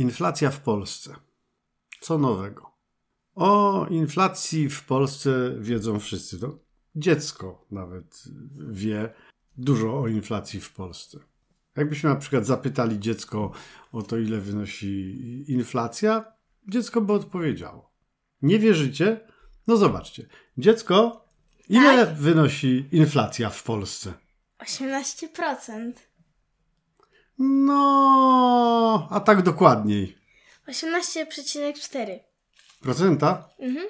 Inflacja w Polsce. Co nowego? O inflacji w Polsce wiedzą wszyscy. Dziecko nawet wie dużo o inflacji w Polsce. Jakbyśmy na przykład zapytali dziecko o to, ile wynosi inflacja, dziecko by odpowiedziało. Nie wierzycie? No zobaczcie. Dziecko, ile Tak? wynosi inflacja w Polsce? 18%. No, a tak dokładniej. 18,4. Procenta? Mhm.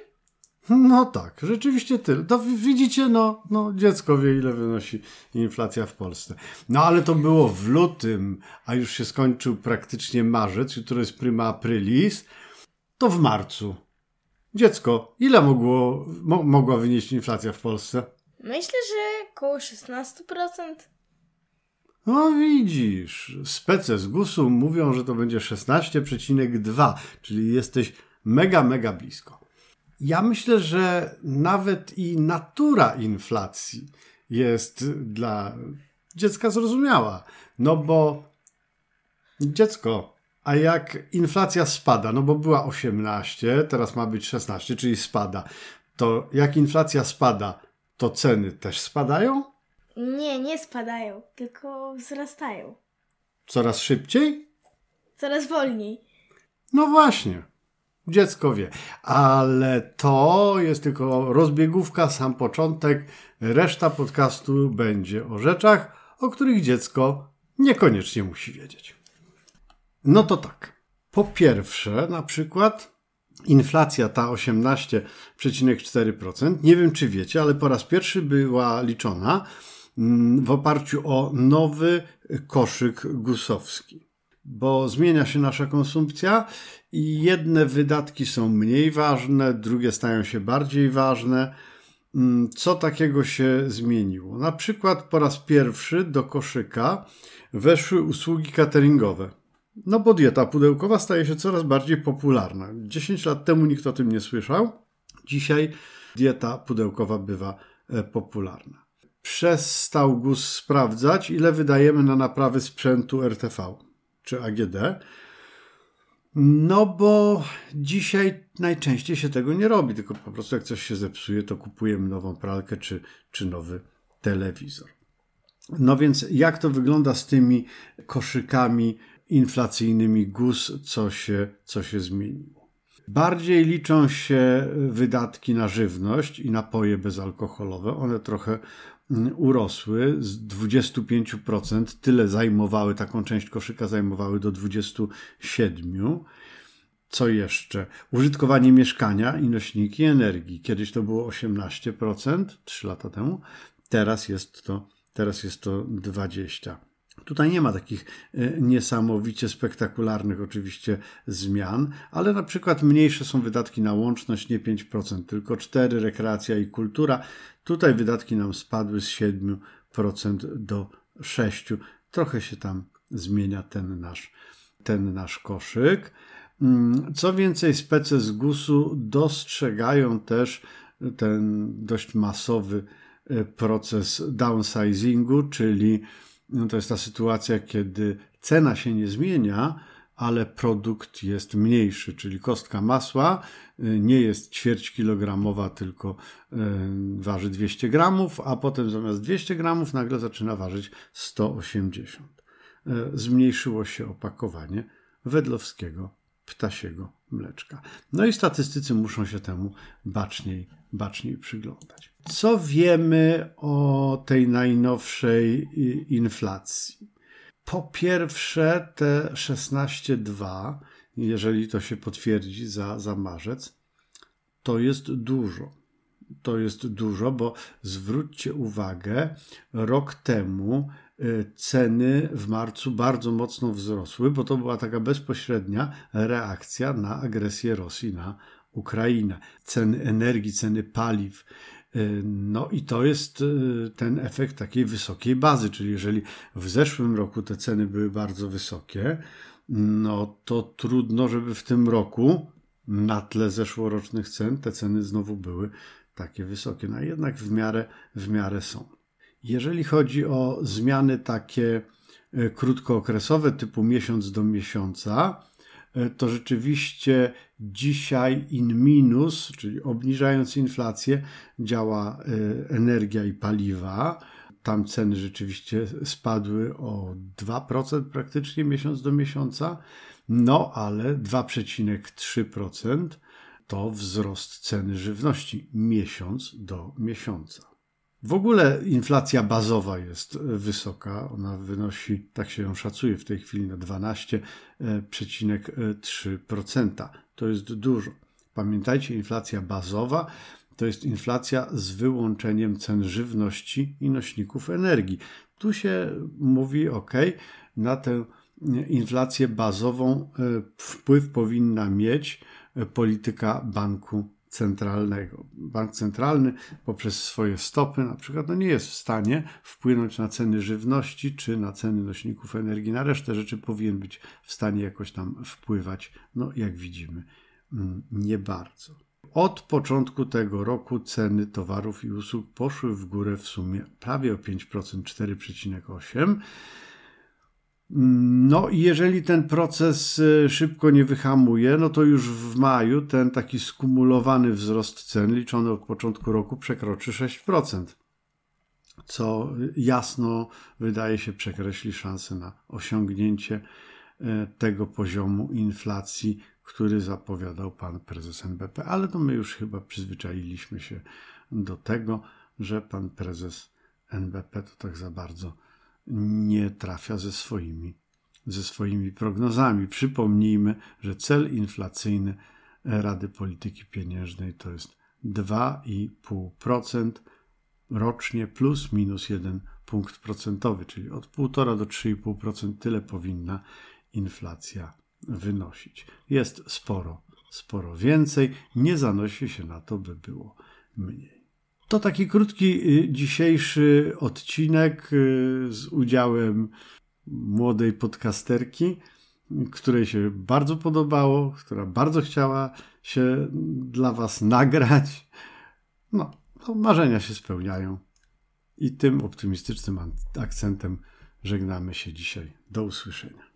No tak, rzeczywiście tyle. To wi- widzicie, no, no dziecko wie, ile wynosi inflacja w Polsce. No ale to było w lutym, a już się skończył praktycznie marzec, jutro jest prima aprilis, to w marcu. Dziecko, ile mogło, mo, mogła wynieść inflacja w Polsce? Myślę, że około 16%. No widzisz, spece z GUS-u mówią, że to będzie 16,2, czyli jesteś mega, mega blisko. Ja myślę, że nawet i natura inflacji jest dla dziecka zrozumiała. No bo dziecko, a jak inflacja spada, no bo była 18, teraz ma być 16, czyli spada, to jak inflacja spada, to ceny też spadają? Nie, nie spadają, tylko wzrastają. Coraz szybciej? Coraz wolniej. No właśnie. Dziecko wie, ale to jest tylko rozbiegówka, sam początek. Reszta podcastu będzie o rzeczach, o których dziecko niekoniecznie musi wiedzieć. No to tak. Po pierwsze, na przykład inflacja ta 18,4%. Nie wiem, czy wiecie, ale po raz pierwszy była liczona w oparciu o nowy koszyk gusowski bo zmienia się nasza konsumpcja i jedne wydatki są mniej ważne, drugie stają się bardziej ważne. Mm, Co takiego się zmieniło? Na przykład po raz pierwszy do koszyka weszły usługi cateringowe. No bo dieta pudełkowa staje się coraz bardziej popularna. 10 lat temu nikt o tym nie słyszał. Dzisiaj dieta pudełkowa bywa e, popularna. Przestał GUS sprawdzać, ile wydajemy na naprawy sprzętu RTV czy AGD. No bo dzisiaj najczęściej się tego nie robi, tylko po prostu jak coś się zepsuje, to kupujemy nową pralkę czy, czy nowy telewizor. No więc jak to wygląda z tymi koszykami inflacyjnymi GUS, co się, co się zmieniło? Bardziej liczą się wydatki na żywność i napoje bezalkoholowe. One trochę urosły z 25%, tyle zajmowały, taką część koszyka zajmowały do 27%. Co jeszcze? Użytkowanie mieszkania i nośniki energii. Kiedyś to było 18%, 3 lata temu. Teraz jest to, teraz jest to 20%. Tutaj nie ma takich e, niesamowicie spektakularnych oczywiście zmian, ale na przykład mniejsze są wydatki na łączność, nie 5%, tylko 4%, rekreacja i kultura. Tutaj wydatki nam spadły z 7% do 6%. Trochę się tam zmienia ten nasz, ten nasz koszyk. Mm, Co więcej, spece z GUS-u dostrzegają też ten dość masowy e, proces downsizingu, czyli no to jest ta sytuacja, kiedy cena się nie zmienia, ale produkt jest mniejszy, czyli kostka masła y, nie jest ćwierć kilogramowa, tylko y, waży 200 gramów, a potem zamiast 200 gramów nagle zaczyna ważyć 180. Y, Zmniejszyło się opakowanie wedlowskiego ptasiego mleczka. No i statystycy muszą się temu baczniej, baczniej przyglądać. Co wiemy o tej najnowszej y, inflacji? Po pierwsze, te 16,2, jeżeli to się potwierdzi za, za marzec, to jest dużo. To jest dużo, bo zwróćcie uwagę, rok temu ceny w marcu bardzo mocno wzrosły, bo to była taka bezpośrednia reakcja na agresję Rosji na Ukrainę. Ceny energii, ceny paliw. y, No i to jest y, ten efekt takiej wysokiej bazy, czyli jeżeli w zeszłym roku te ceny były bardzo wysokie, no to trudno, żeby w tym roku na tle zeszłorocznych cen te ceny znowu były takie wysokie. No jednak w miarę, w miarę są. Jeżeli chodzi o zmiany takie e, krótkookresowe, typu miesiąc do miesiąca, e, to rzeczywiście dzisiaj in minus, czyli obniżając inflację, działa e, energia i paliwa. Tam ceny rzeczywiście spadły o 2% praktycznie miesiąc do miesiąca, no ale 2,3% to wzrost ceny żywności miesiąc do miesiąca. W ogóle inflacja bazowa jest wysoka. Ona wynosi, tak się ją szacuje w tej chwili, na 12,3%. To jest dużo. Pamiętajcie, inflacja bazowa to jest inflacja z wyłączeniem cen żywności i nośników energii. Tu się mówi, ok, na tę inflację bazową e, wpływ powinna mieć polityka banku centralnego. Bank centralny poprzez swoje stopy na przykład no nie jest w stanie wpłynąć na ceny żywności czy na ceny nośników energii. Na resztę rzeczy powinien być w stanie jakoś tam wpływać. No jak widzimy, mm, nie bardzo. Od początku tego roku ceny towarów i usług poszły w górę w sumie prawie o 5%, 4,8%. No i jeżeli ten proces y, szybko nie wyhamuje, no to już w maju ten taki skumulowany wzrost cen liczony od początku roku przekroczy 6%, co jasno wydaje się przekreśli szanse na osiągnięcie y, tego poziomu inflacji, który zapowiadał pan prezes NBP. Ale to my już chyba przyzwyczailiśmy się do tego, że pan prezes NBP to tak za bardzo nie trafia ze swoimi, ze swoimi prognozami. Przypomnijmy, że cel inflacyjny Rady Polityki Pieniężnej to jest 2,5% rocznie plus minus 1 punkt procentowy, czyli od 1,5 do 3,5% tyle powinna inflacja wynosić. Jest sporo, sporo więcej. Nie zanosi się na to, by było mniej. To taki krótki y, dzisiejszy odcinek y, z udziałem młodej podcasterki, której się bardzo podobało, która bardzo chciała się dla Was nagrać. No, to marzenia się spełniają. I tym optymistycznym akcentem żegnamy się dzisiaj. Do usłyszenia.